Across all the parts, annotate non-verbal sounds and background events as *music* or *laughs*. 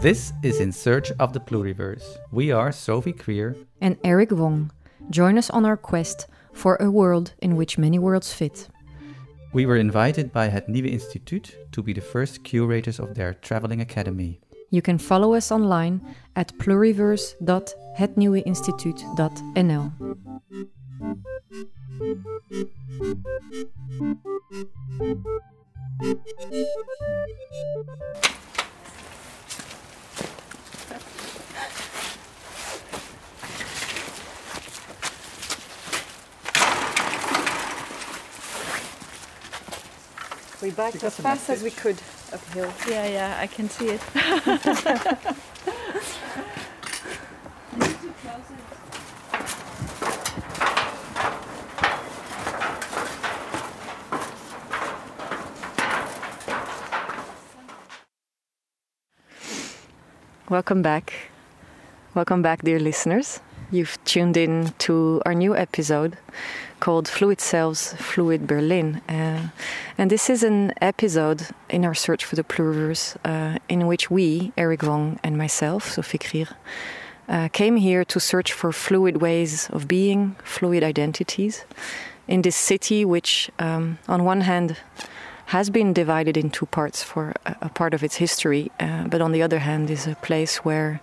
This is In Search of the Pluriverse. We are Sophie Krier and Eric Wong. Join us on our quest for a world in which many worlds fit. We were invited by Het Nieuwe Instituut to be the first curators of their traveling academy. You can follow us online at pluriverse.hetnieuweinstituut.nl. We biked as fast as we could uphill. Yeah, yeah, I can see it. *laughs* *laughs* Welcome back. Welcome back, dear listeners. You've tuned in to our new episode called Fluid Selves, Fluid Berlin. Uh, and this is an episode in our search for the pluriverse uh, in which we, Eric Wong and myself, Sophie Krier, uh, came here to search for fluid ways of being, fluid identities in this city, which, um, on one hand, has been divided in two parts for a, part of its history, uh, but on the other hand, is a place where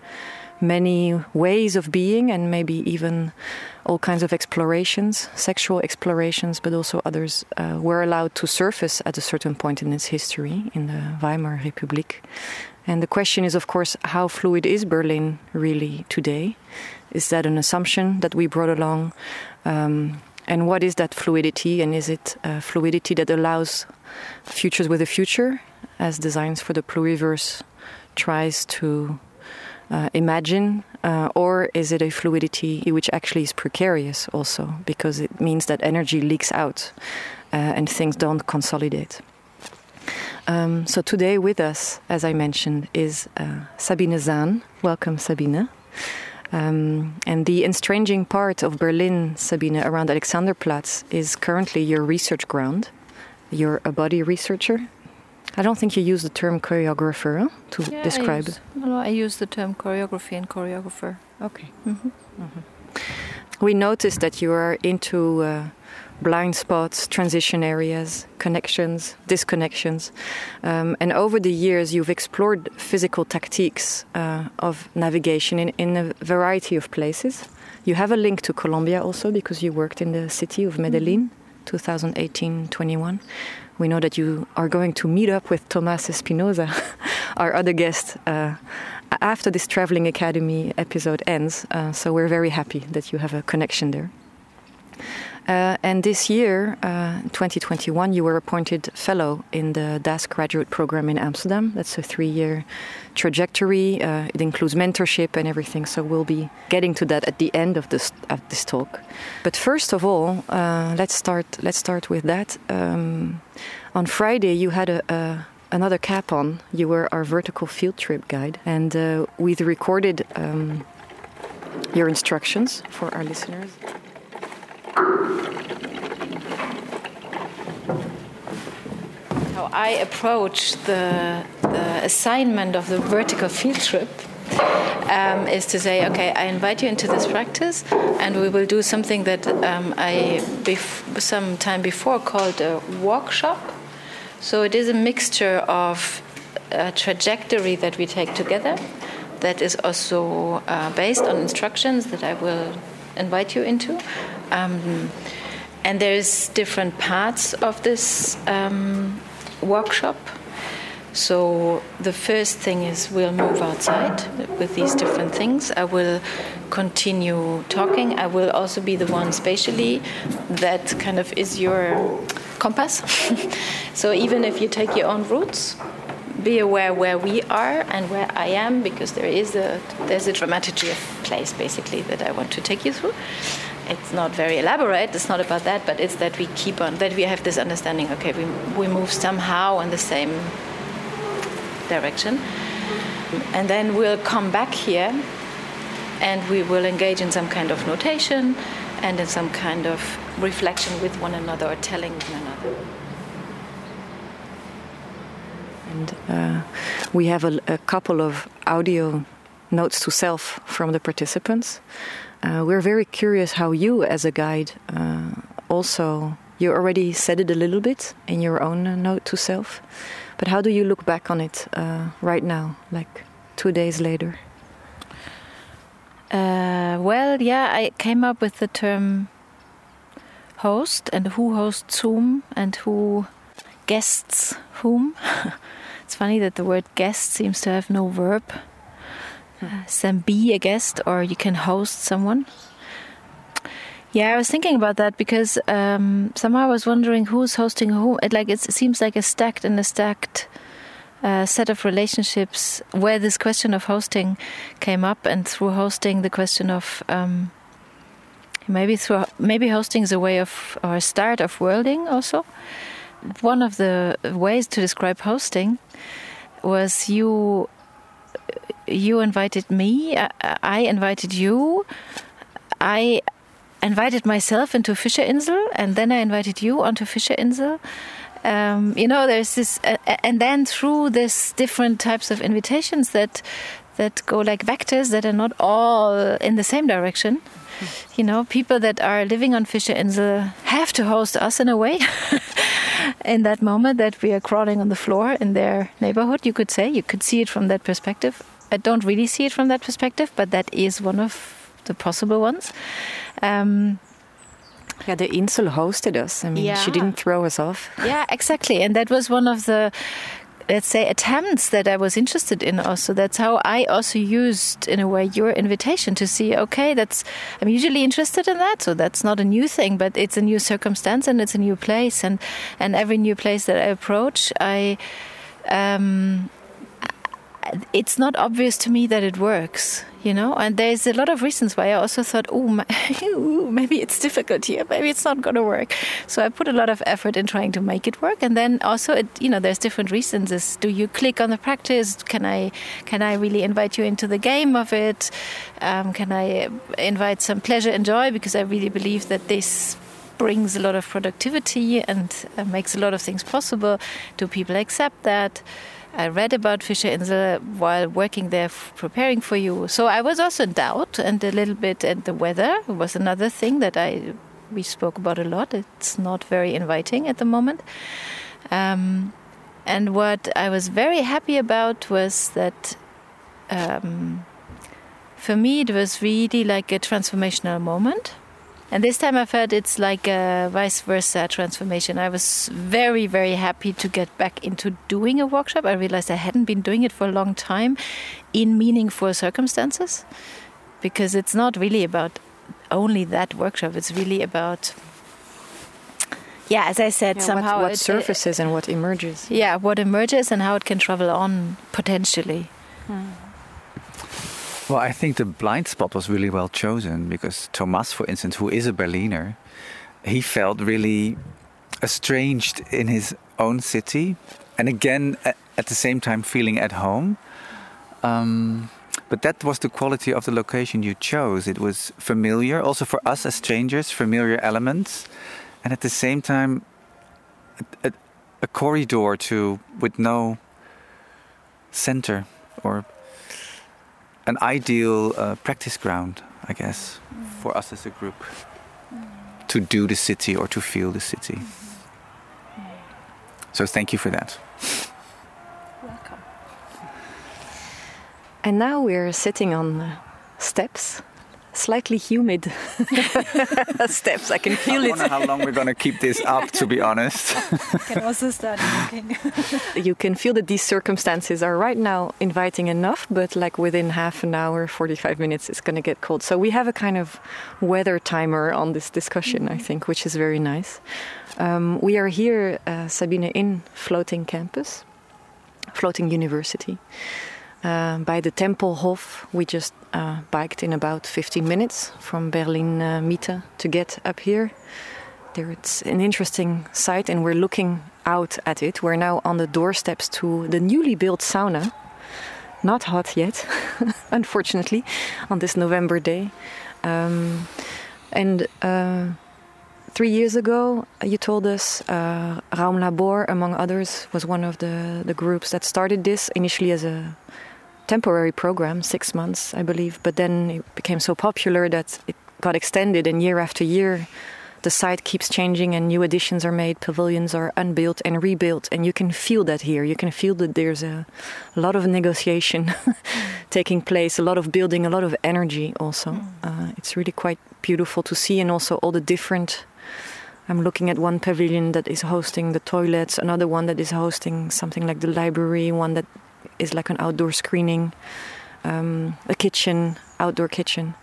many ways of being and maybe even all kinds of explorations, sexual explorations, but also others uh, were allowed to surface at a certain point in its history in the Weimar Republic. And the question is, of course, how fluid is Berlin really today? Is that an assumption that we brought along? Um, and what is that fluidity? And is it fluidity that allows futures with a future, as Designs for the Pluriverse tries to uh, imagine, uh, or is it a fluidity which actually is precarious also because it means that energy leaks out uh, and things don't consolidate? Um, so today with us, as I mentioned, is uh, Sabine Zahn. Welcome, Sabine. Um, and the estranging part of Berlin, Sabine, around Alexanderplatz, is currently your research ground. You're a body researcher. I don't think you use the term choreographer huh, to yeah, describe I use, it. No, I use the term choreography and choreographer. Okay. Mm-hmm. Mm-hmm. We noticed that you are into uh, blind spots, transition areas, connections, disconnections. Um, and over the years, you've explored physical tactics uh, of navigation in, in a variety of places. You have a link to Colombia also because you worked in the city of Medellin, 2018 21 we know that you are going to meet up with Tomas Espinosa, *laughs* our other guest, uh, after this Traveling Academy episode ends. Uh, so we're very happy that you have a connection there. Uh, and this year, uh, 2021, you were appointed fellow in the DAS graduate program in Amsterdam. That's a three year trajectory. Uh, it includes mentorship and everything. So we'll be getting to that at the end of this, of this talk. But first of all, uh, let's, start, let's start with that. Um, on Friday, you had a, a another cap on. You were our vertical field trip guide, and uh, we've recorded um, your instructions for our listeners. How I approach the, the assignment of the vertical field trip um, is to say, okay, I invite you into this practice, and we will do something that um, I bef- some time before called a workshop. So it is a mixture of a trajectory that we take together, that is also uh, based on instructions that I will invite you into. Um, and there's different parts of this um, workshop. So the first thing is we'll move outside with these different things. I will continue talking. I will also be the one spatially that kind of is your compass. *laughs* so even if you take your own routes, be aware where we are and where I am because there is a there's a dramaturgy of place basically that I want to take you through. It's not very elaborate. It's not about that, but it's that we keep on that we have this understanding. Okay, we we move somehow in the same direction, and then we'll come back here, and we will engage in some kind of notation, and in some kind of reflection with one another or telling one another. And uh, we have a, a, couple of audio notes to self from the participants. Uh, we're very curious how you, as a guide, uh, also you already said it a little bit in your own uh, note to self, but how do you look back on it uh, right now, like two days later? Uh, well, yeah, I came up with the term host and who hosts whom and who guests whom. *laughs* it's funny that the word guest seems to have no verb. Uh, be a guest or you can host someone. Yeah, I was thinking about that because um, somehow I was wondering who's hosting who. It like it seems like a stacked and a stacked uh, set of relationships where this question of hosting came up, and through hosting, the question of um, maybe through maybe hosting is a way of or a start of worlding also. One of the ways to describe hosting was you you invited me, I invited you, I invited myself into Fischerinsel, and then I invited you onto Fischerinsel. Um, you know, there's this, uh, and then through this different types of invitations that that go like vectors that are not all in the same direction. You know, people that are living on Fischerinsel have to host us in a way. *laughs* in that moment that we are crawling on the floor in their neighborhood, you could say, you could see it from that perspective. I don't really see it from that perspective, but that is one of the possible ones. Um, yeah, the Insel hosted us. I mean, yeah. she didn't throw us off. Yeah, exactly. And that was one of the, let's say, attempts that I was interested in also. That's how I also used, in a way, your invitation to see, okay, that's, I'm usually interested in that. So that's not a new thing, but it's a new circumstance and it's a new place. And, and every new place that I approach, I, um, it's not obvious to me that it works, you know. And there's a lot of reasons why I also thought, oh, *laughs* maybe it's difficult here, maybe it's not going to work. So I put a lot of effort in trying to make it work. And then also, it, you know, there's different reasons. Do you click on the practice? Can I can I really invite you into the game of it? Um, can I invite some pleasure and joy? Because I really believe that this brings a lot of productivity and uh, makes a lot of things possible. Do people accept that? I read about Fischerinsel while working there, preparing for you. So I was also in doubt, and a little bit. And the weather was another thing that I we spoke about a lot. It's not very inviting at the moment. Um, and what I was very happy about was that um, for me it was really like a transformational moment and this time I felt it's like a vice versa transformation. I was very, very happy to get back into doing a workshop. I realized I hadn't been doing it for a long time in meaningful circumstances because it's not really about only that workshop, it's really about yeah, as I said, yeah, somehow what, what it, surfaces it, and what emerges. Yeah, what emerges and how it can travel on potentially. Hmm. Well, I think the blind spot was really well chosen because Thomas, for instance, who is a Berliner, he felt really estranged in his own city and again at the same time feeling at home. Um, but that was the quality of the location you chose. It was familiar, also for us as strangers, familiar elements, and at the same time, a, a, a corridor to with no center or an ideal uh, practice ground, I guess, mm. for us as a group mm. to do the city or to feel the city. Mm-hmm. So thank you for that. Welcome. And now we're sitting on steps slightly humid *laughs* steps. I can feel I it. I wonder how long we're going to keep this up, to be honest. *laughs* can also start looking. you can feel that these circumstances are right now inviting enough, but like within half an hour, 45 minutes, it's going to get cold. So we have a kind of weather timer on this discussion, mm -hmm. I think, which is very nice. Um, we are here, uh, Sabine, in Floating Campus, Floating University. Uh, by the Tempelhof, we just uh, biked in about 15 minutes from Berlin uh, Mitte to get up here. There, it's an interesting site, and we're looking out at it. We're now on the doorsteps to the newly built sauna. Not hot yet, *laughs* unfortunately, on this November day. Um, And uh, three years ago, you told us uh, Raumlabor, among others, was one of the, the groups that started this initially as a temporary program, six months, I believe. But then it became so popular that it got extended, and year after year, the site keeps changing and new additions are made, pavilions are unbuilt and rebuilt, and you can feel that here. You can feel that there's a, a lot of negotiation *laughs* taking place, a lot of building, a lot of energy also. Mm. Uh, it's really quite beautiful to see, and also all the different. I'm looking at one pavilion that is hosting the toilets, another one that is hosting something like the library, one that is like an outdoor screening, um, a kitchen, outdoor kitchen.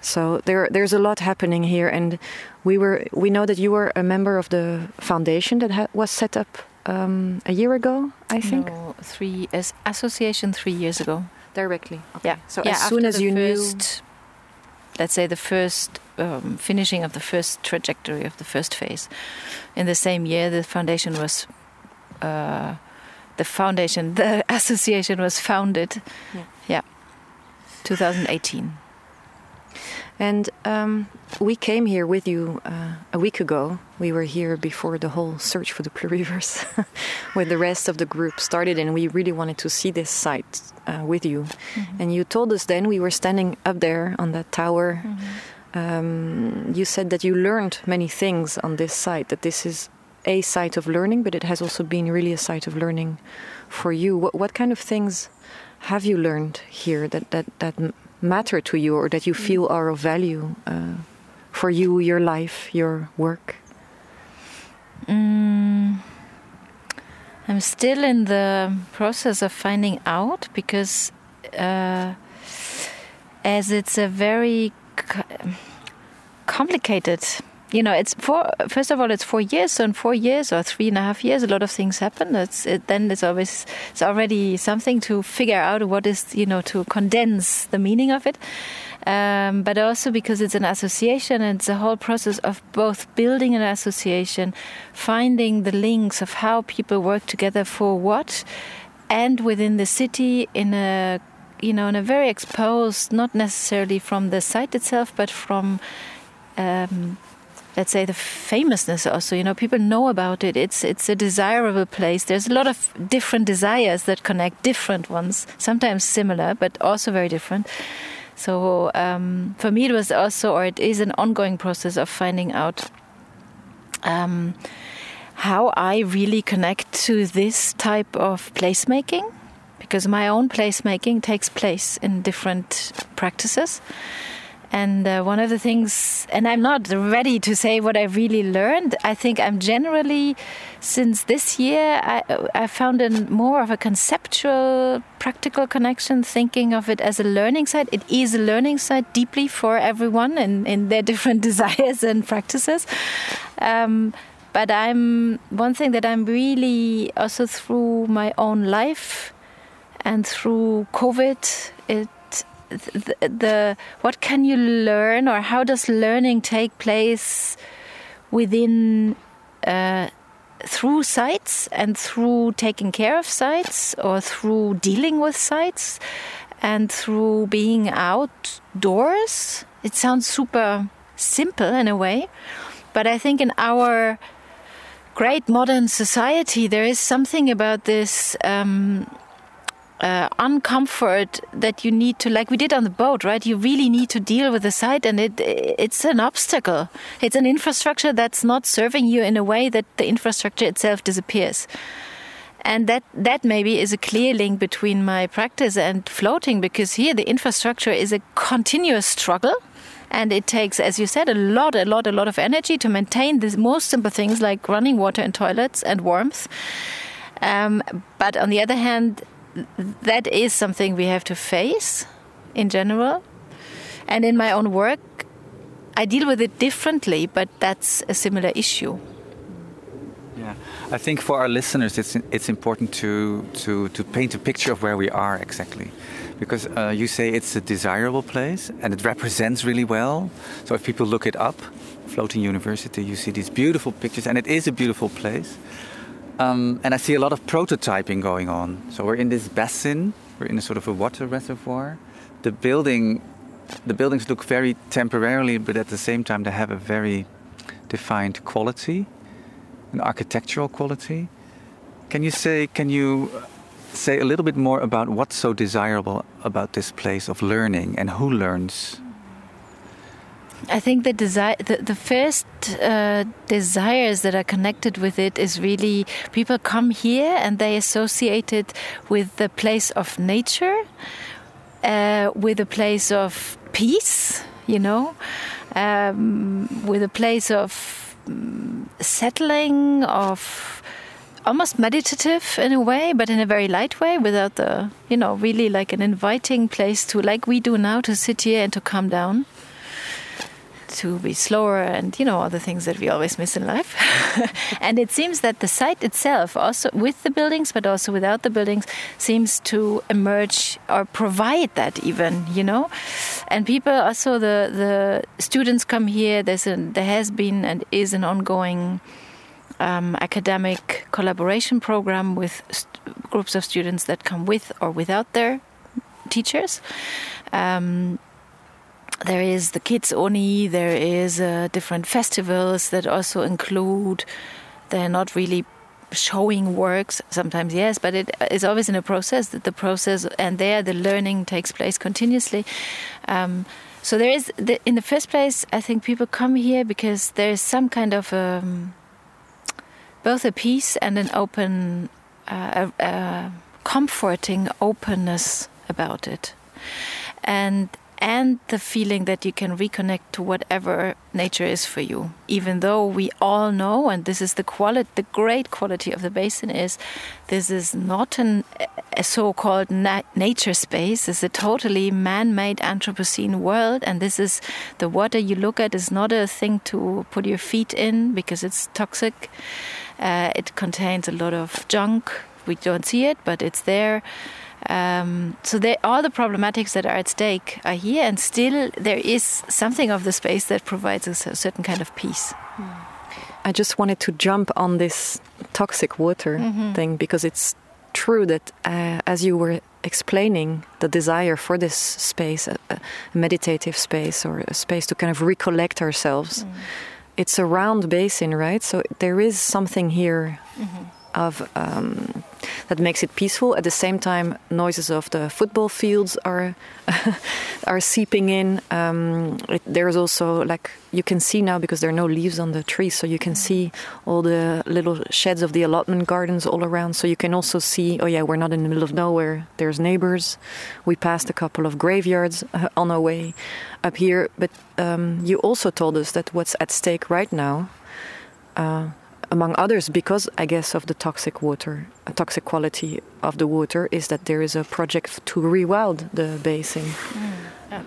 So there, there's a lot happening here, and we were, we know that you were a member of the foundation that ha- was set up um, a year ago, I think. No, three as association three years ago. Directly. Okay. Yeah. So yeah, as soon as you first, knew, let's say the first um, finishing of the first trajectory of the first phase, in the same year, the foundation was. Uh, the foundation, the *laughs* association was founded. Yeah. yeah 2018. And um, we came here with you uh, a week ago. We were here before the whole search for the pluriverse *laughs* with the rest of the group started, and we really wanted to see this site uh, with you. Mm-hmm. And you told us then we were standing up there on that tower. Mm-hmm. Um, you said that you learned many things on this site, that this is a site of learning, but it has also been really a site of learning for you. What, what kind of things have you learned here that, that, that matter to you or that you feel are of value uh, for you, your life, your work? Mm, I'm still in the process of finding out because, uh, as it's a very complicated you know, it's four. First of all, it's four years. So in four years or three and a half years, a lot of things happen. It's it, then it's always it's already something to figure out what is you know to condense the meaning of it. Um, but also because it's an association and it's a whole process of both building an association, finding the links of how people work together for what, and within the city in a you know in a very exposed, not necessarily from the site itself, but from um, let's say the famousness also you know people know about it. It's it's a desirable place. There's a lot of different desires that connect different ones sometimes similar but also very different. So um, for me it was also or it is an ongoing process of finding out um, how i really connect to this type of placemaking because my own placemaking takes place in different practices and uh, one of the things, and I'm not ready to say what I really learned. I think I'm generally, since this year, I, I found a more of a conceptual, practical connection, thinking of it as a learning site. It is a learning site deeply for everyone in, in their *laughs* different desires and practices. Um, but I'm one thing that I'm really also through my own life and through COVID, it the, the what can you learn or how does learning take place within uh, through sites and through taking care of sites or through dealing with sites and through being outdoors? It sounds super simple in a way but i think in our great modern society there is something about this um, uh, uncomfort that you need to like we did on the boat right? You really need to deal with the site and it it's an obstacle. It's an infrastructure that's not serving you in a way that the infrastructure itself disappears. And that that maybe is a clear link between my practice and floating because here the infrastructure is a continuous struggle and it takes as you said a lot a lot a lot of energy to maintain the most simple things like running water and toilets and warmth. Um, but on the other hand that is something we have to face in general. And in my own work, I deal with it differently, but that's a similar issue. Yeah, I think for our listeners, it's it's important to to to paint a picture of where we are exactly, because uh, you say it's a desirable place and it represents really well. So if people look it up, Floating University, you see these beautiful pictures, and it is a beautiful place. Um, and I see a lot of prototyping going on. So we're in this basin, we're in a sort of a water reservoir. The building the buildings look very temporarily, but at the same time they have a very defined quality, an architectural quality. Can you say? Can you say a little bit more about what's so desirable about this place of learning and who learns? I think the desire, the, the first uh, desires that are connected with it is really people come here and they associate it with the place of nature, uh, with a place of peace, you know, um, with a place of um, settling, of almost meditative in a way, but in a very light way, without the, you know, really like an inviting place to, like we do now, to sit here and to calm down to be slower and you know all the things that we always miss in life. *laughs* And it seems that the site itself also with the buildings but also without the buildings seems to emerge or provide that even you know? And people also the the students come here. There's a there has been and is an ongoing um, academic collaboration program with groups of students that come with or without their teachers. Um, there is the Kids Uni, there is uh, different festivals that also include, they're not really showing works, sometimes yes, but it is always in a process, that the process, and there the learning takes place continuously. Um, so there is, the, in the first place, I think people come here because there is some kind of um, both a peace and an open, uh, a, a comforting openness about it. And and the feeling that you can reconnect to whatever nature is for you. Even though we all know and this is the quality the great quality of the basin is this is not an, a so-called na nature space. It's a totally man-made anthropocene world and this is the water you look at is not a thing to put your feet in because it's toxic. Uh, it contains a lot of junk. We don't see it but it's there um, so they, all the problematics that are at stake are here, and still there is something of the space that provides us a certain kind of peace. I just wanted to jump on this toxic water mm -hmm. thing because it's true that, uh, as you were explaining, the desire for this space, a, a, meditative space or a space to kind of recollect ourselves, mm. it's a round basin, right? So there is something here. Mm -hmm of um, that makes it peaceful. At the same time, noises of the football fields are *laughs* are seeping in. Um, it, there's also like you can see now because there are no leaves on the trees, so you can see all the little sheds of the allotment gardens all around. So you can also see. Oh yeah, we're not in the middle of nowhere. There's neighbors. We passed a couple of graveyards uh, on our way up here, but um, you also told us that what's at stake right now. Uh, among others, because I guess of the toxic water, a toxic quality of the water, is that there is a project to rewild the basin. Mm, yeah,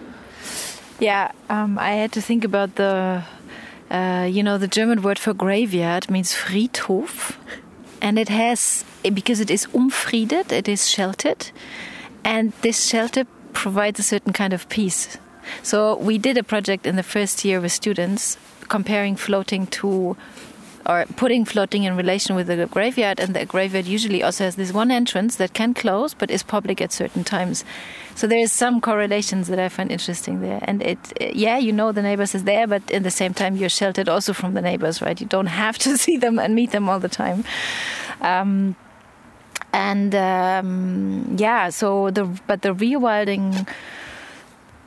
yeah um, I had to think about the, uh, you know, the German word for graveyard means Friedhof, and it has because it is umfriedet, it is sheltered, and this shelter provides a certain kind of peace. So we did a project in the first year with students comparing floating to or putting floating in relation with the graveyard. And the graveyard usually also has this one entrance that can close but is public at certain times. So there is some correlations that I find interesting there. And it, yeah, you know the neighbors is there, but at the same time you're sheltered also from the neighbors, right? You don't have to *laughs* see them and meet them all the time. Um, and um, yeah, so the but the rewilding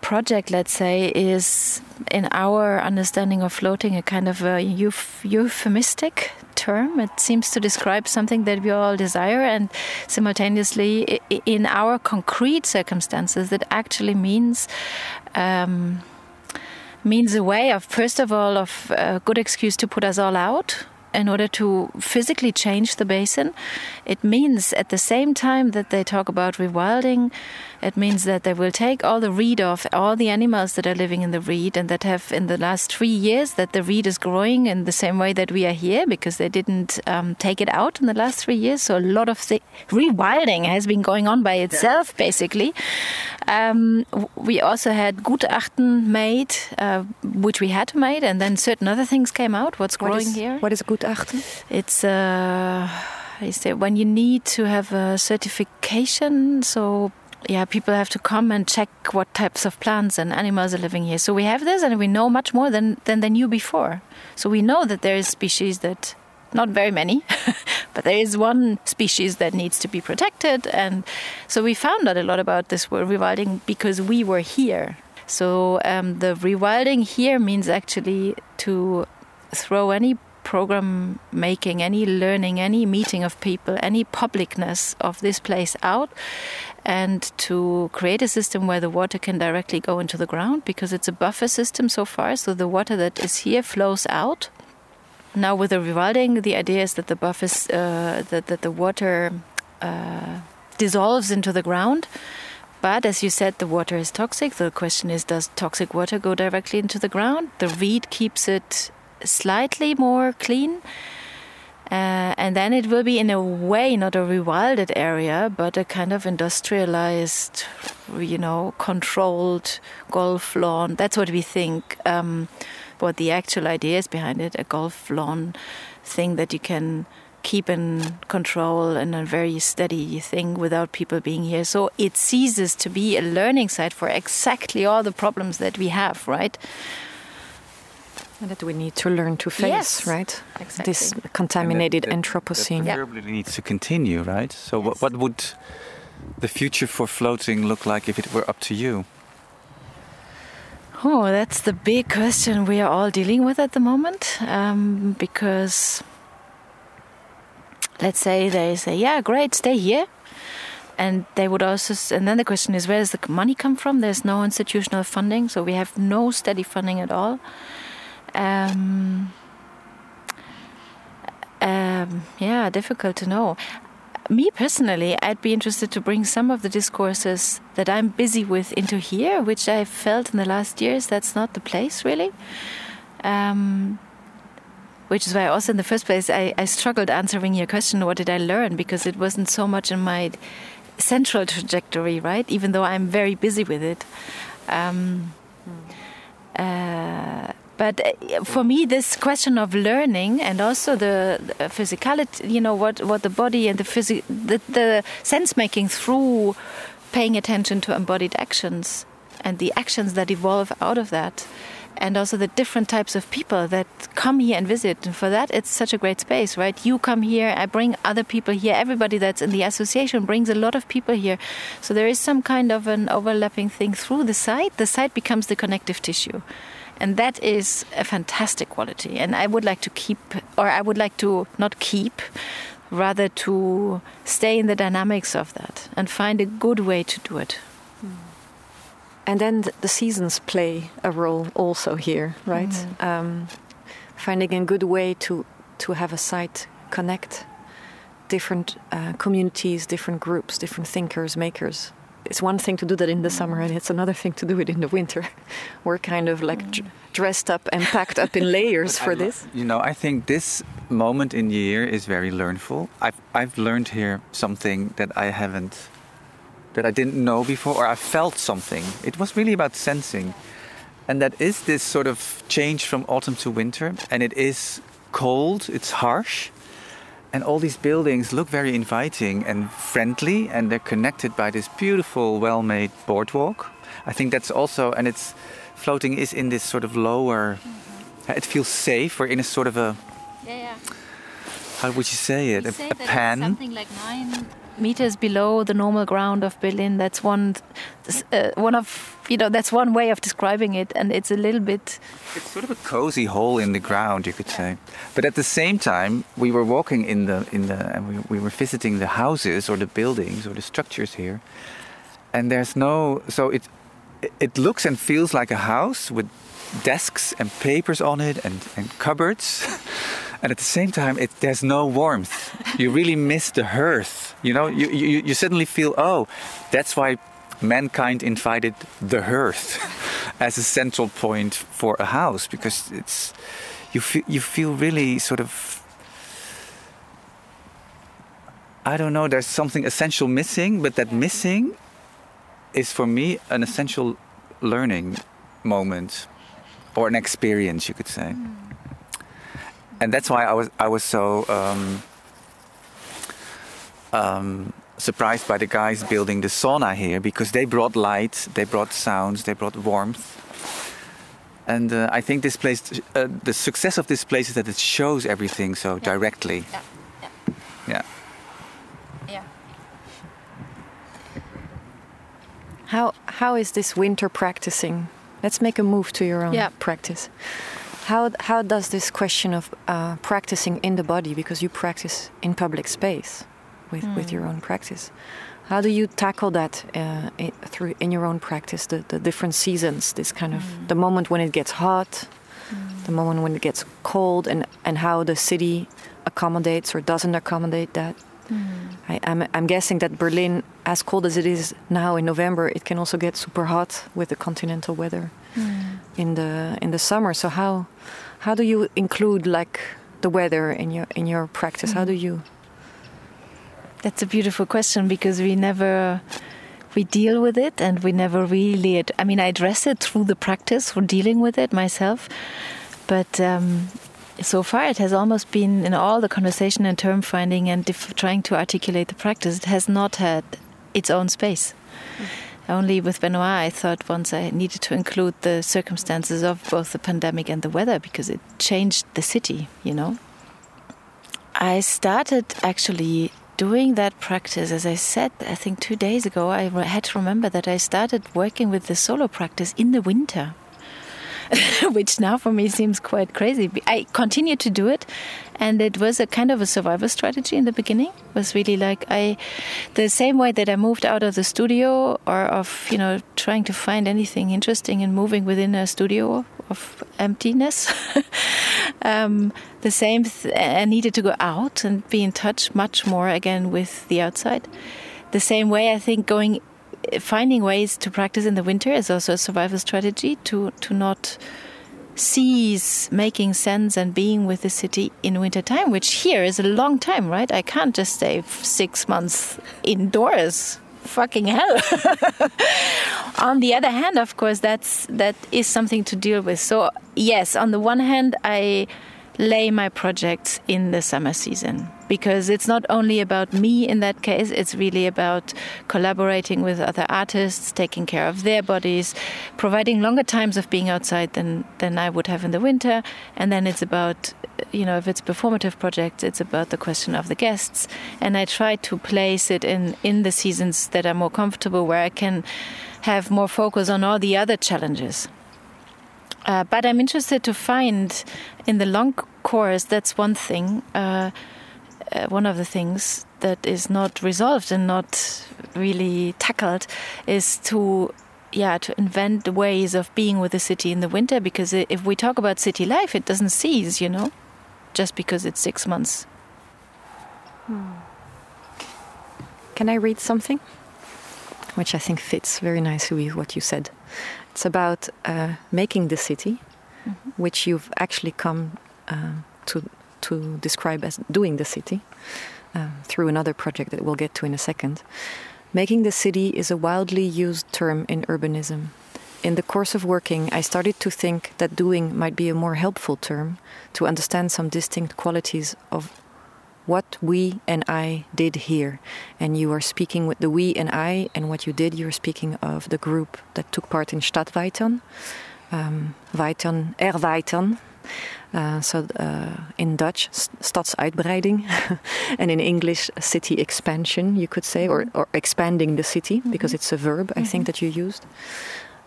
project, let's say, is in our understanding of floating a kind of a euph euphemistic term. It seems to describe something that we all desire, and simultaneously, in our concrete circumstances, that actually means. Um, means a way of first of all of a good excuse to put us all out in order to physically change the basin. It means at the same time that they talk about rewilding, it means that they will take all the reed off all the animals that are living in the reed and that have in the last three years that the reed is growing in the same way that we are here because they didn't um, take it out in the last three years. So a lot of the rewilding has been going on by itself, yeah. basically. Um, we also had Gutachten made, uh, which we had to make, and then certain other things came out. What's growing what is, here? What is Gutachten? It's uh, is when you need to have a certification, so yeah, people have to come and check what types of plants and animals are living here. So we have this, and we know much more than than they knew before. So we know that there is species that, not very many, *laughs* but there is one species that needs to be protected, and so we found out a lot about this world rewilding because we were here. So um, the rewilding here means actually to throw any program making, any learning, any meeting of people, any publicness of this place out, and to create a system where the water can directly go into the ground because it's a buffer system so far. So the water that is here flows out. Now with the rewilding, the idea is that the buffers, uh, that, that the water uh, dissolves into the ground. But as you said, the water is toxic. The question is, does toxic water go directly into the ground? The reed keeps it slightly more clean. Uh, and then it will be, in a way, not a rewilded area, but a kind of industrialized, you know, controlled golf lawn. That's what we think. Um, what the actual idea is behind it a golf lawn thing that you can keep in control and a very steady thing without people being here. So it ceases to be a learning site for exactly all the problems that we have, right? And that we need to learn to face, yes, right? Exactly. This contaminated that, that, Anthropocene. That preferably needs to continue, right? So, yes. what, what would the future for floating look like if it were up to you? Oh, that's the big question we are all dealing with at the moment. Um, because let's say they say, yeah, great, stay here. And they would also, and then the question is, where does the money come from? There's no institutional funding, so we have no steady funding at all. Um, um, yeah, difficult to know. Me personally, I'd be interested to bring some of the discourses that I'm busy with into here, which I felt in the last years that's not the place really. Um, which is why also in the first place I, I, struggled answering your question what did i learn because it wasn't so much in my central trajectory right even though i'm very busy with it um, uh, but uh, for me this question of learning and also the, physicality you know what what the body and the physic the, the sense making through paying attention to embodied actions and the actions that evolve out of that and also the different types of people that come here and visit. And for that, it's such a great space, right? You come here, I bring other people here. Everybody that's in the association brings a lot of people here. So there is some kind of an overlapping thing through the site. The site becomes the connective tissue. And that is a fantastic quality. And I would like to keep, or I would like to not keep, rather to stay in the dynamics of that and find a good way to do it. And then the seasons play a role also here, right? Mm um, finding a good way to to have a site connect different uh, communities, different groups, different thinkers, makers. It's one thing to do that in the summer, and it's another thing to do it in the winter. *laughs* We're kind of like mm. dressed up and packed up in *laughs* layers for this. You know, I think this moment in the year is very learnful. I've I've learned here something that I haven't that I didn't know before, or I felt something. It was really about sensing. And that is this sort of change from autumn to winter. And it is cold, it's harsh. And all these buildings look very inviting and friendly, and they're connected by this beautiful, well made boardwalk. I think that's also, and it's floating is in this sort of lower, mm-hmm. it feels safe. We're in a sort of a. Yeah, yeah. How would you say it? We a, a pan? Something like nine meters below the normal ground of Berlin. That's one, uh, one of you know that's one way of describing it, and it's a little bit. It's sort of a cozy hole in the ground, you could say. But at the same time, we were walking in the in the and we, we were visiting the houses or the buildings or the structures here, and there's no so it it looks and feels like a house with desks and papers on it and, and cupboards. *laughs* and at the same time it, there's no warmth. You really miss the hearth. You know you, you, you suddenly feel oh that's why mankind invited the hearth *laughs* as a central point for a house because it's you feel you feel really sort of I don't know there's something essential missing but that missing is for me an essential learning moment or an experience you could say. Mm and that's why I was I was so um, um, surprised by the guys building the sauna here because they brought light, they brought sounds, they brought warmth. And uh, I think this place, uh, the success of this place is that it shows everything so Yeah. directly. Yeah. Yeah. Yeah. How how is this winter practicing? Let's make a move to your own Yeah. practice. How how does this question of uh, practicing in the body, because you practice in public space with with your own practice, how do you tackle that uh, i through in your own practice? The the different seasons, this kind of the moment when it gets hot, the moment when it gets cold, and and how the city accommodates or doesn't accommodate that. I, I'm, I'm guessing that Berlin, as cold as it is now in November, it can also get super hot with the continental weather Hmm. in the in the summer. So how how do you include like the weather in your in your practice? How do hmm. you? That's a beautiful question because we never we deal with it and we never really I mean I address it through the practice for dealing with it myself but um, so far it has almost been in all the conversation and term finding and trying to articulate the practice it has not had its own space hmm. Only with Benoit I thought once I needed to include the circumstances of both the pandemic and the weather because it changed the city you know I started actually doing that practice, as I said, I think two days ago, I had to remember that I started working with the solo practice in the winter. *laughs* Which now for me seems quite crazy. I continued to do it, and it was a kind of a survival strategy in the beginning. It was really like I, the same way that I moved out of the studio or of you know trying to find anything interesting and moving within a studio of emptiness. *laughs* um, the same, th- I needed to go out and be in touch much more again with the outside. The same way, I think going, finding ways to practice in the winter is also a survival strategy to to not cease making sense and being with the city in winter time, which here is a long time, right? I can't just stay six months indoors. Fucking hell. *laughs* on the other hand, of course, that's that is something to deal with. So yes, on the one hand, I lay my projects in the summer season. Because it's not only about me in that case it's really about collaborating with other artists taking care of their bodies providing longer times of being outside than than I would have in the winter. And then it's about you know if it's performative projects it's about the question of the guests. And I try to place it in in the seasons that are more comfortable where I can have more focus on all the other challenges uh, but I'm interested to find in the long course, that's one thing, uh, uh, one of the things that is not resolved and not really tackled is to yeah to invent ways of being with the city in the winter because if we talk about city life it doesn't cease you know just because it's six months Can I read something? Which I think fits very nicely with what you said. It's about uh, making the city, which you've actually come uh, to to describe as doing the city um, through another project that we'll get to in a second. Making the city is a wildly used term in urbanism. In the course of working, I started to think that doing might be a more helpful term to understand some distinct qualities of what we and I did here. And you are speaking with the we and I, and what you did, you're speaking of the group that took part in Stadterweitern, um, Weitern, Erweitern. Uh, so uh, in Dutch, stadsuitbreiding, *laughs* and in English, city expansion, you could say, or, or expanding the city, because it's a verb, I think, that you used.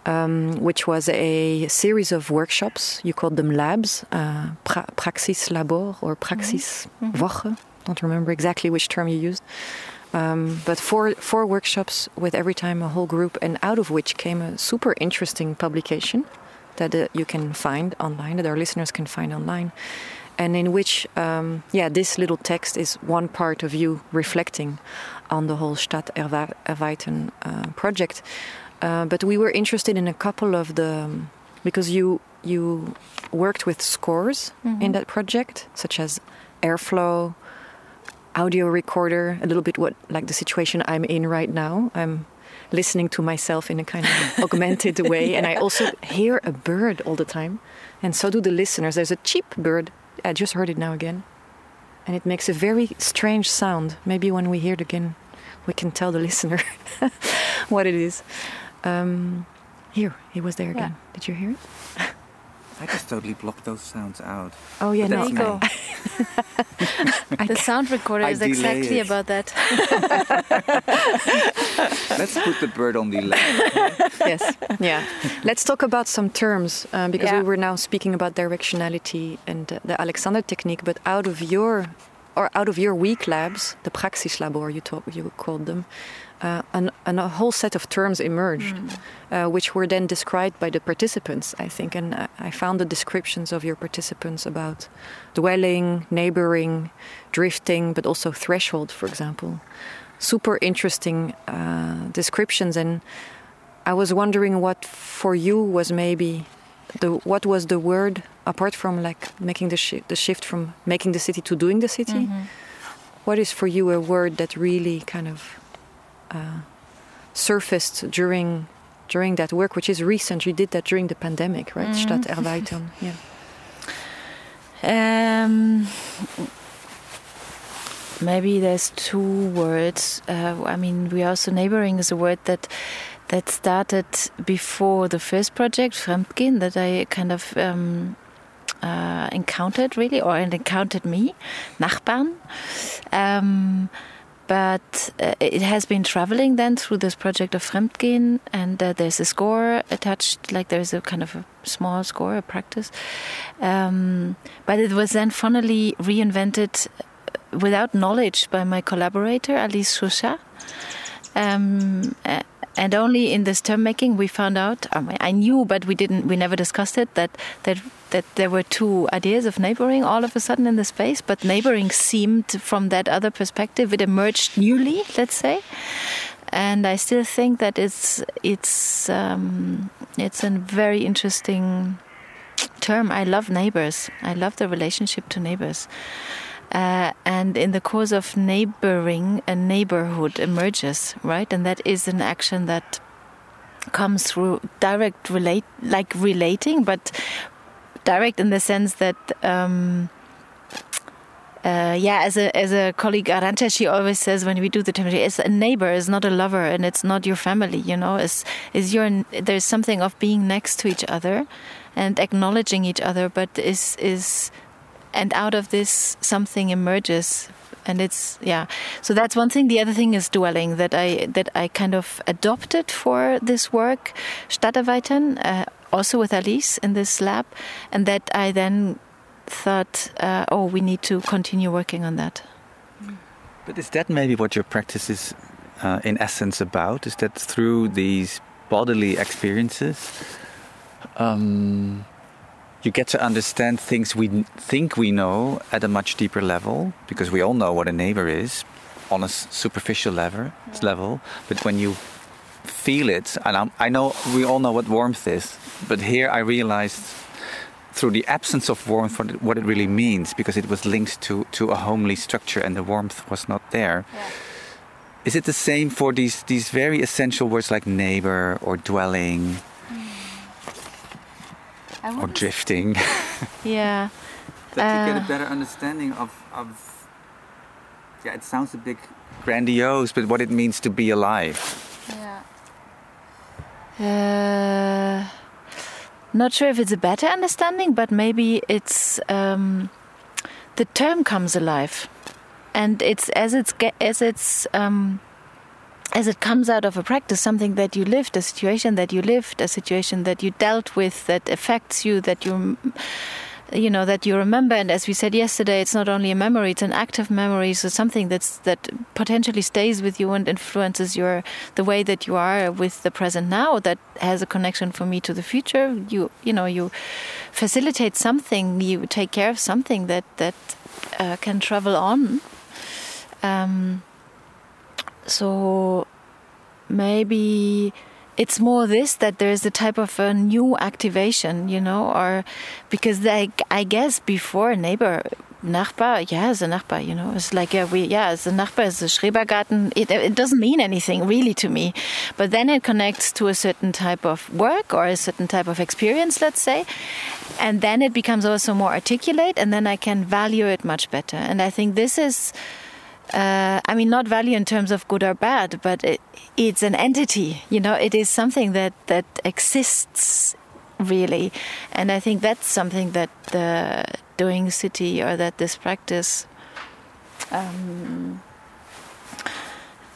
Um, which was a series of workshops. You called them labs, uh, pra- praxis labor or praxis woche. Don't remember exactly which term you used. Um, but four four workshops with every time a whole group, and out of which came a super interesting publication that uh, you can find online, that our listeners can find online, and in which, um, yeah, this little text is one part of you reflecting on the whole Stadterweitern uh, project. Uh, but we were interested in a couple of the because you you worked with scores in that project, such as airflow, audio recorder, a little bit what like the situation I'm in right now. I'm listening to myself in a kind of *laughs* augmented way, and I also hear a bird all the time, and so do the listeners. There's a cheap bird. I just heard it now again, and it makes a very strange sound. Maybe when we hear it again, we can tell the listener *laughs* what it is. Um, here, he was there again. Did you hear it? *laughs* I just totally blocked those sounds out. Oh yeah, But no. There you go. *laughs* The sound recorder I is exactly it. about that. *laughs* Let's put the bird on delay. *laughs* yes. Yeah. Let's talk about some terms um, because Yeah. we were now speaking about directionality and uh, the Alexander technique, but out of your or out of your week labs, the praxislabor you talk, you called them, uh, an, an, a whole set of terms emerged, uh, which were then described by the participants, I think. And uh, I found the descriptions of your participants about dwelling, neighboring, drifting, but also threshold, for example. Super interesting uh, descriptions, and I was wondering what for you was maybe the what was the word apart from like making the shi the shift from making the city to doing the city. What is for you a word that really kind of uh, surfaced during during that work, which is recent? You did that during the pandemic, right? Stadterweitern. *laughs* Yeah. Um, maybe there's two words. Uh, I mean, we also neighboring is a word that that started before the first project, Fremdgehen, that I kind of um, uh, encountered really, or encountered me, Nachbarn. Um, but uh, it has been traveling then through this project of Fremdgehen, and uh, there's a score attached, like there's a kind of a small score, a practice. Um, but it was then finally reinvented uh, without knowledge by my collaborator, Alice Chauchat. Um, uh, and only in this term making we found out. I, mean, I knew, but we didn't. We never discussed it. That that that there were two ideas of neighboring all of a sudden in the space. But neighboring seemed, from that other perspective, it emerged newly. Let's say, and I still think that it's it's um, it's a very interesting term. I love neighbors. I love the relationship to neighbors. Uh, and in the course of neighboring, a neighborhood emerges, right? And that is an action that comes through direct relate, like relating, but direct in the sense that, um, uh, yeah, as a as a colleague Arantxa, she always says when we do the term, it's a neighbor, is not a lover, and it's not your family. You know, is is your there's something of being next to each other, and acknowledging each other, but is is and out of this something emerges and it's yeah so that's one thing the other thing is dwelling that i that i kind of adopted for this work stadterweitern uh, also with alice in this lab and that i then thought uh, oh we need to continue working on that But is that maybe what your practice is uh, in essence about? Is that through these bodily experiences, um, you get to understand things we think we know at a much deeper level? Because we all know what a neighbor is on a superficial level, level. But when you feel it, and I'm, I know we all know what warmth is, but here I realized through the absence of warmth what it, what it really means because it was linked to, to a homely structure and the warmth was not there. Is it the same for these, these very essential words like neighbor or dwelling or drifting? *laughs* yeah that you get Uh, a better understanding of, of. Yeah, it sounds a bit grandiose, but what it means to be alive. Uh, not sure if it's a better understanding, but maybe it's um, the term comes alive, and it's as it's as it's um, as it comes out of a practice, something that you lived, a situation that you lived, a situation that you dealt with that affects you, that you you know that you remember. And as we said yesterday it's not only a memory it's an active memory. So something that's that potentially stays with you and influences your the way that you are with the present now that has a connection for me to the future. You you know you facilitate something. You take care of something that that uh, can travel on. Um, so maybe it's more this that there's a type of a new activation, you know, or because like I guess before neighbor, Nachbar, yeah, the Nachbar, you know, it's like, yeah, we, yeah, the Nachbar, is the Schrebergarten. It, it doesn't mean anything really to me. But then it connects to a certain type of work or a certain type of experience, let's say. And then it becomes also more articulate and then I can value it much better. And I think this is uh, I mean, not value in terms of good or bad, but it, it's an entity. You know, it is something that that exists really, and I think that's something that the doing city or that this practice. Um,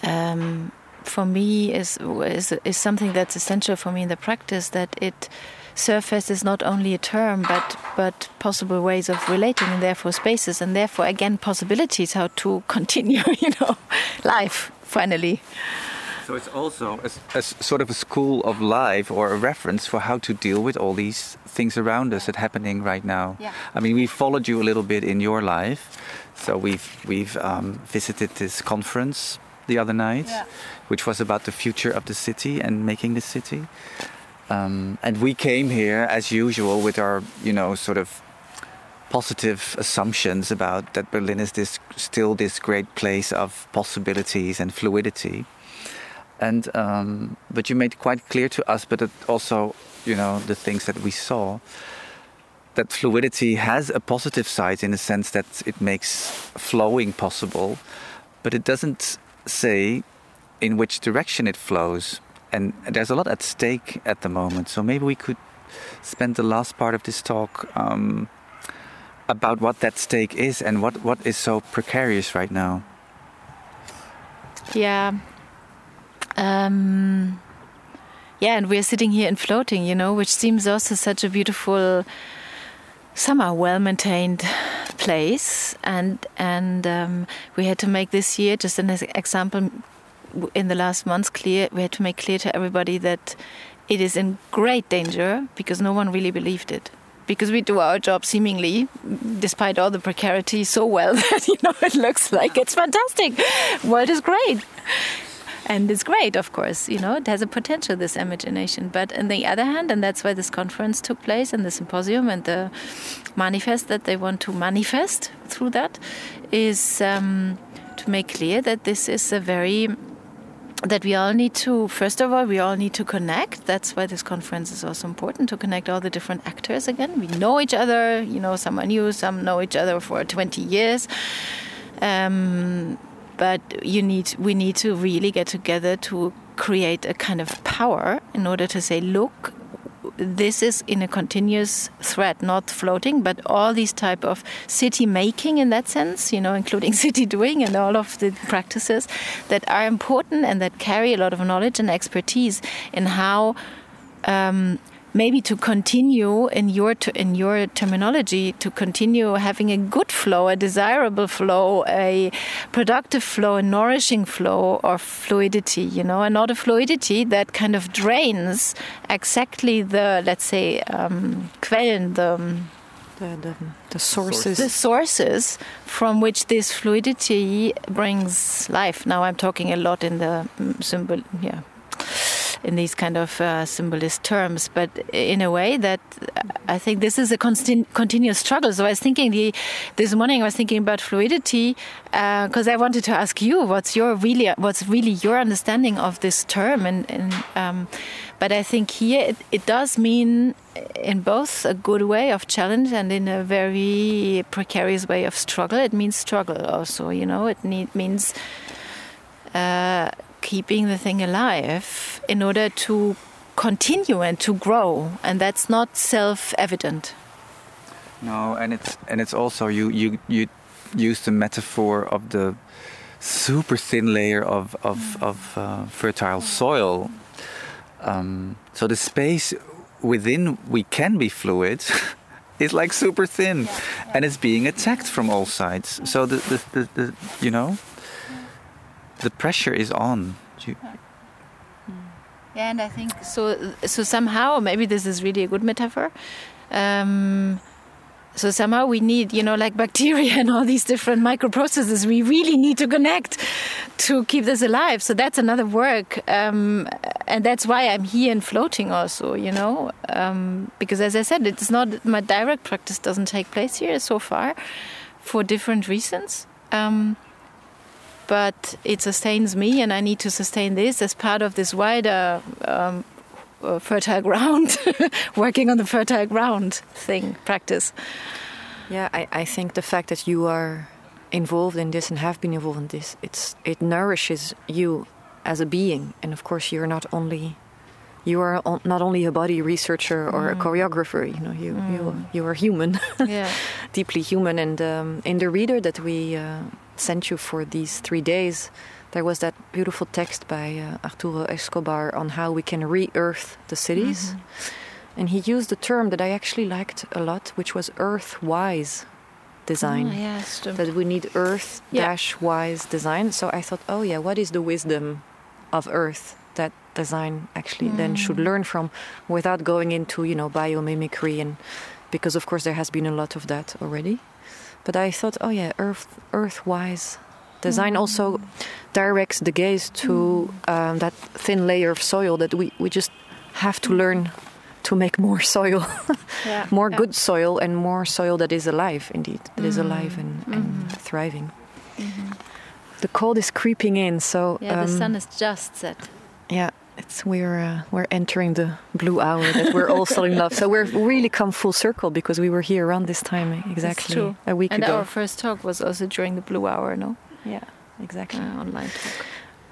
um, for me is, is is something that's essential for me in the practice that it surfaces not only a term but but possible ways of relating and therefore spaces and therefore again possibilities how to *laughs* continue you know life finally so it's also a, a, sort of a school of life or a reference for how to deal with all these things around us that are happening right now. Yeah. I mean, we followed you a little bit in your life, so we've we've um, visited this conference the other night, yeah. which was about the future of the city and making the city. Um, and we came here as usual with our, you know, sort of positive assumptions about that Berlin is this still this great place of possibilities and fluidity. And um, but you made quite clear to us, but also, you know, the things that we saw that fluidity has a positive side in the sense that it makes flowing possible, but it doesn't say in which direction it flows. And there's a lot at stake at the moment. So maybe we could spend the last part of this talk um, about what that stake is and what, what is so precarious right now. Yeah. Um, yeah, and we're sitting here in floating, you know, which seems also such a beautiful, somehow well maintained place. And and um, we had to make this year, just an example, in the last months, clear. We had to make clear to everybody that it is in great danger because no one really believed it because we do our job seemingly, despite all the precarity, so well *laughs* that you know it looks like it's fantastic. World is great. And it's great, of course, you know, it has a potential, this imagination. But on the other hand, and that's why this conference took place and the symposium and the manifest that they want to manifest through that is um, to make clear that this is a very that we all need to first of all we all need to connect. That's why this conference is also important to connect all the different actors again. We know each other you know some are new some know each other for 20 years. Um, but you need we need to really get together to create a kind of power in order to say look this is in a continuous thread, not floating, but all these type of city making in that sense, you know, *laughs* including city doing and all of the practices that are important and that carry a lot of knowledge and expertise in how um, maybe to continue in your in your terminology to continue having a good flow, a desirable flow, a productive flow, a nourishing flow or fluidity, you know, and not a fluidity that kind of drains exactly the let's say um, Quellen, the the, the, the, sources. The sources from which this fluidity brings life. Now I'm talking a lot in the mm, symbol, yeah, in these kind of uh, symbolist terms, but in a way that I think this is a constant, continuous struggle. So I was thinking the, this morning I was thinking about fluidity because uh, I wanted to ask you what's your really what's really your understanding of this term, and, and um, but I think here it, it does mean in both a good way of challenge and in a very precarious way of struggle. It means struggle also, you know. It need, means. Uh, keeping the thing alive in order to continue and to grow and that's not self-evident no and it's and it's also you you you use the metaphor of the super thin layer of of, mm. of uh, fertile soil um, so the space within we can be fluid *laughs* is like super thin yeah, yeah. and it's being attacked from all sides so the, the, the, the you know the pressure is on. You... Yeah, and I think so. So somehow, maybe this is really a good metaphor. Um, so somehow we need, you know, like bacteria *laughs* and all these different microprocesses. We really need to connect to keep this alive. So that's another work, um, and that's why I'm here and floating also. You know, um, because as I said, it's not my direct practice doesn't take place here so far, for different reasons. Um, but it sustains me, and I need to sustain this as part of this wider um, uh, fertile ground, *laughs* working on the fertile ground thing practice. Yeah, I, I think the fact that you are involved in this and have been involved in this, it's it nourishes you as a being, and of course you're not only you are not only a body researcher or mm. a choreographer. You know, you mm. you you are human, *laughs* yeah. deeply human. And um, in the reader that we uh, sent you for these three days, there was that beautiful text by uh, Arturo Escobar on how we can re-earth the cities. Mm-hmm. And he used a term that I actually liked a lot, which was earth-wise design. Oh, yes, that we need earth dash wise design. So I thought, oh yeah, what is the wisdom of earth that design actually mm. then should learn from without going into, you know, biomimicry and because of course there has been a lot of that already. But I thought, oh yeah, earth earth wise design mm. also directs the gaze to mm. um, that thin layer of soil that we, we just have to learn to make more *laughs* soil, yeah, *laughs* more yeah. good soil, and more soil that is alive, indeed, that mm. is alive and, and mm-hmm. thriving. Mm-hmm. The cold is creeping in, so yeah, um, the sun is just set. Yeah, it's we're uh, we're entering the blue hour that we're all so in love. So we're really come full circle because we were here around this time exactly a week and ago. And our first talk was also during the blue hour, no? Yeah, exactly. Uh, online talk.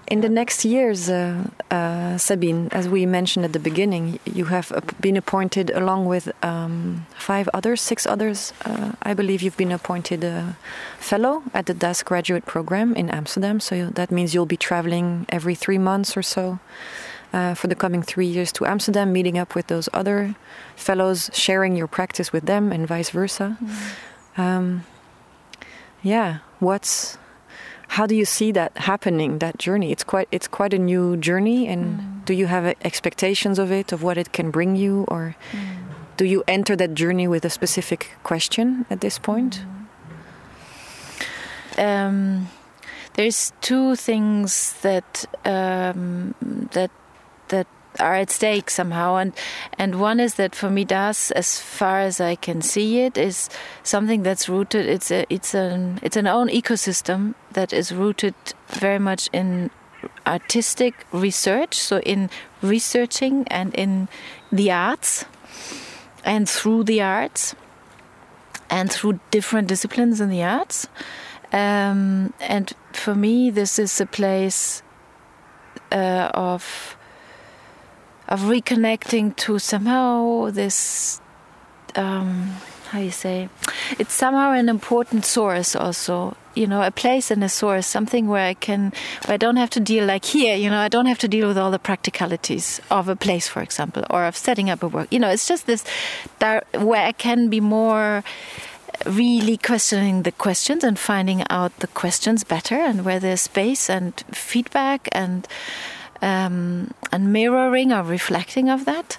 In the next years, uh, uh, Sabine, as we mentioned at the beginning, you have been appointed along with um, five others, six others. Uh, I believe you've been appointed a fellow at the DAS graduate program in Amsterdam. So that means you'll be traveling every three months or so uh, for the coming three years to Amsterdam, meeting up with those other fellows, sharing your practice with them, and vice versa. Mm. Um, yeah, what's how do you see that happening that journey it's quite it's quite a new journey and mm. do you have expectations of it of what it can bring you or mm. do you enter that journey with a specific question at this point mm. um, there's two things that um, that that are at stake somehow. And and one is that for me DAS as far as I can see it is something that's rooted it's a it's an it's an own ecosystem that is rooted very much in artistic research so in researching and in the arts and through the arts and through different disciplines in the arts. Um, and for me this is a place uh, of of reconnecting to somehow this um, how you say it's somehow an important source also. You know a place and a source something where i can where i don't have to deal like here you know i don't have to deal with all the practicalities of a place for example or of setting up a work. You know it's just this where i can be more really questioning the questions and finding out the questions better and where there's space and feedback and um, and mirroring or reflecting of that.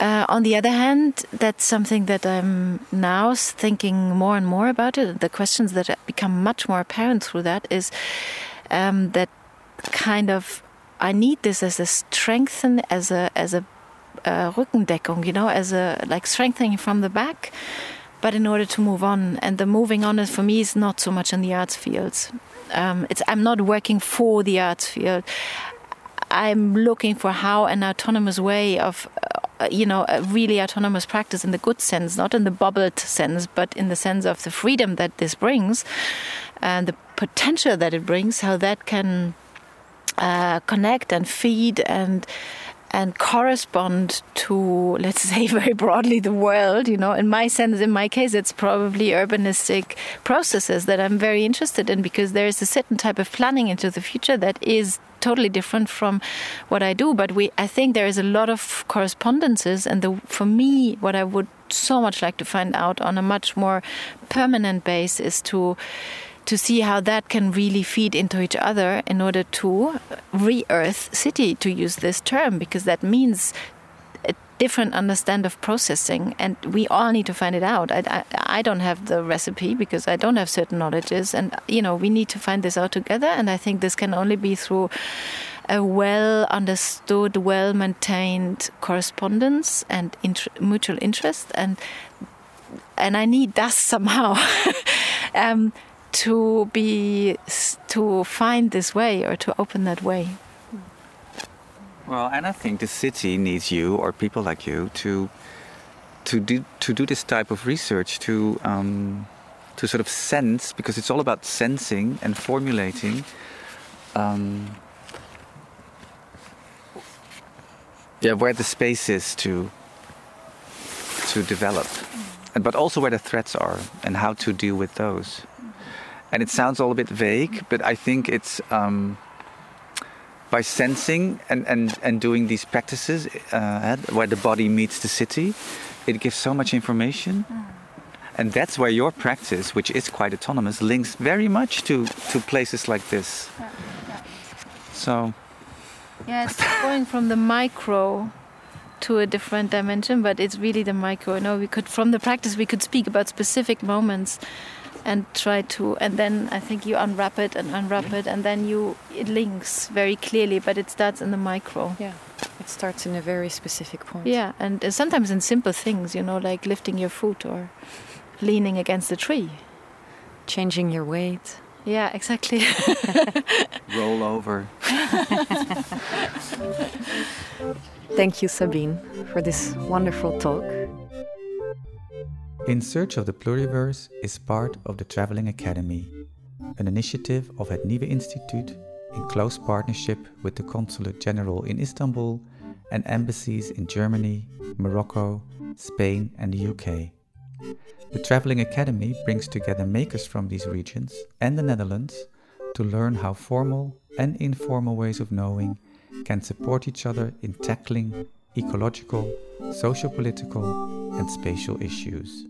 Uh, on the other hand, that's something that I'm now thinking more and more about it. The questions that become much more apparent through that is um, that kind of I need this as a strengthen, as a as a uh, Rückendeckung, you know, as a like strengthening from the back. But in order to move on, and the moving on is for me is not so much in the arts fields. Um, it's I'm not working for the arts field. I'm looking for how an autonomous way of, uh, you know, a really autonomous practice in the good sense, not in the bubbled sense, but in the sense of the freedom that this brings and the potential that it brings, how that can uh, connect and feed and and correspond to, let's *laughs* say, very broadly the world. You know, in my sense, in my case, it's probably urbanistic processes that I'm very interested in because there is a certain type of planning into the future that is totally different from what I do. But we, I think there is a lot of correspondences, and the, for me, what I would so much like to find out on a much more permanent base is to to see how that can really feed into each other in order to re-earth city to use this term because that means a different understand of processing and we all need to find it out. I, I, I, don't have the recipe because i don't have certain knowledges and you know we need to find this out together and i think this can only be through a well understood well maintained correspondence and int mutual interest and and i need that *laughs* somehow. Um, to be to find this way or to open that way. Well, and I think the city needs you or people like you to to do to do this type of research to um, to sort of sense, because it's all about sensing and formulating. Um, yeah, where the space is to to develop, but also where the threats are and how to deal with those. And it sounds all a bit vague, but I think it's um, by sensing and, and, and doing these practices uh, where the body meets the city, it gives so much information. And that's where your practice, which is quite autonomous, links very much to, to places like this. Yeah, yeah. So, Yeah, it's going from the micro to a different dimension, but it's really the micro. Know, we could from the practice we could speak about specific moments and try to and then I think you unwrap it and unwrap it and then you it links very clearly, but it starts in the micro. Yeah, it starts in a very specific point. Yeah, and uh, sometimes in simple things, you know, like lifting your foot or leaning against a tree. Changing your weight. Yeah, exactly. *laughs* roll over. Thank you, Sabine, for this wonderful talk. In Search of the Pluriverse is part of the Traveling Academy, an initiative of Het Nieuwe Instituut in close partnership with the Consulate General in Istanbul and embassies in Germany, Morocco, Spain, and the UK. The Traveling Academy brings together makers from these regions and the Netherlands to learn how formal and informal ways of knowing can support each other in tackling ecological, socio political, and spatial issues.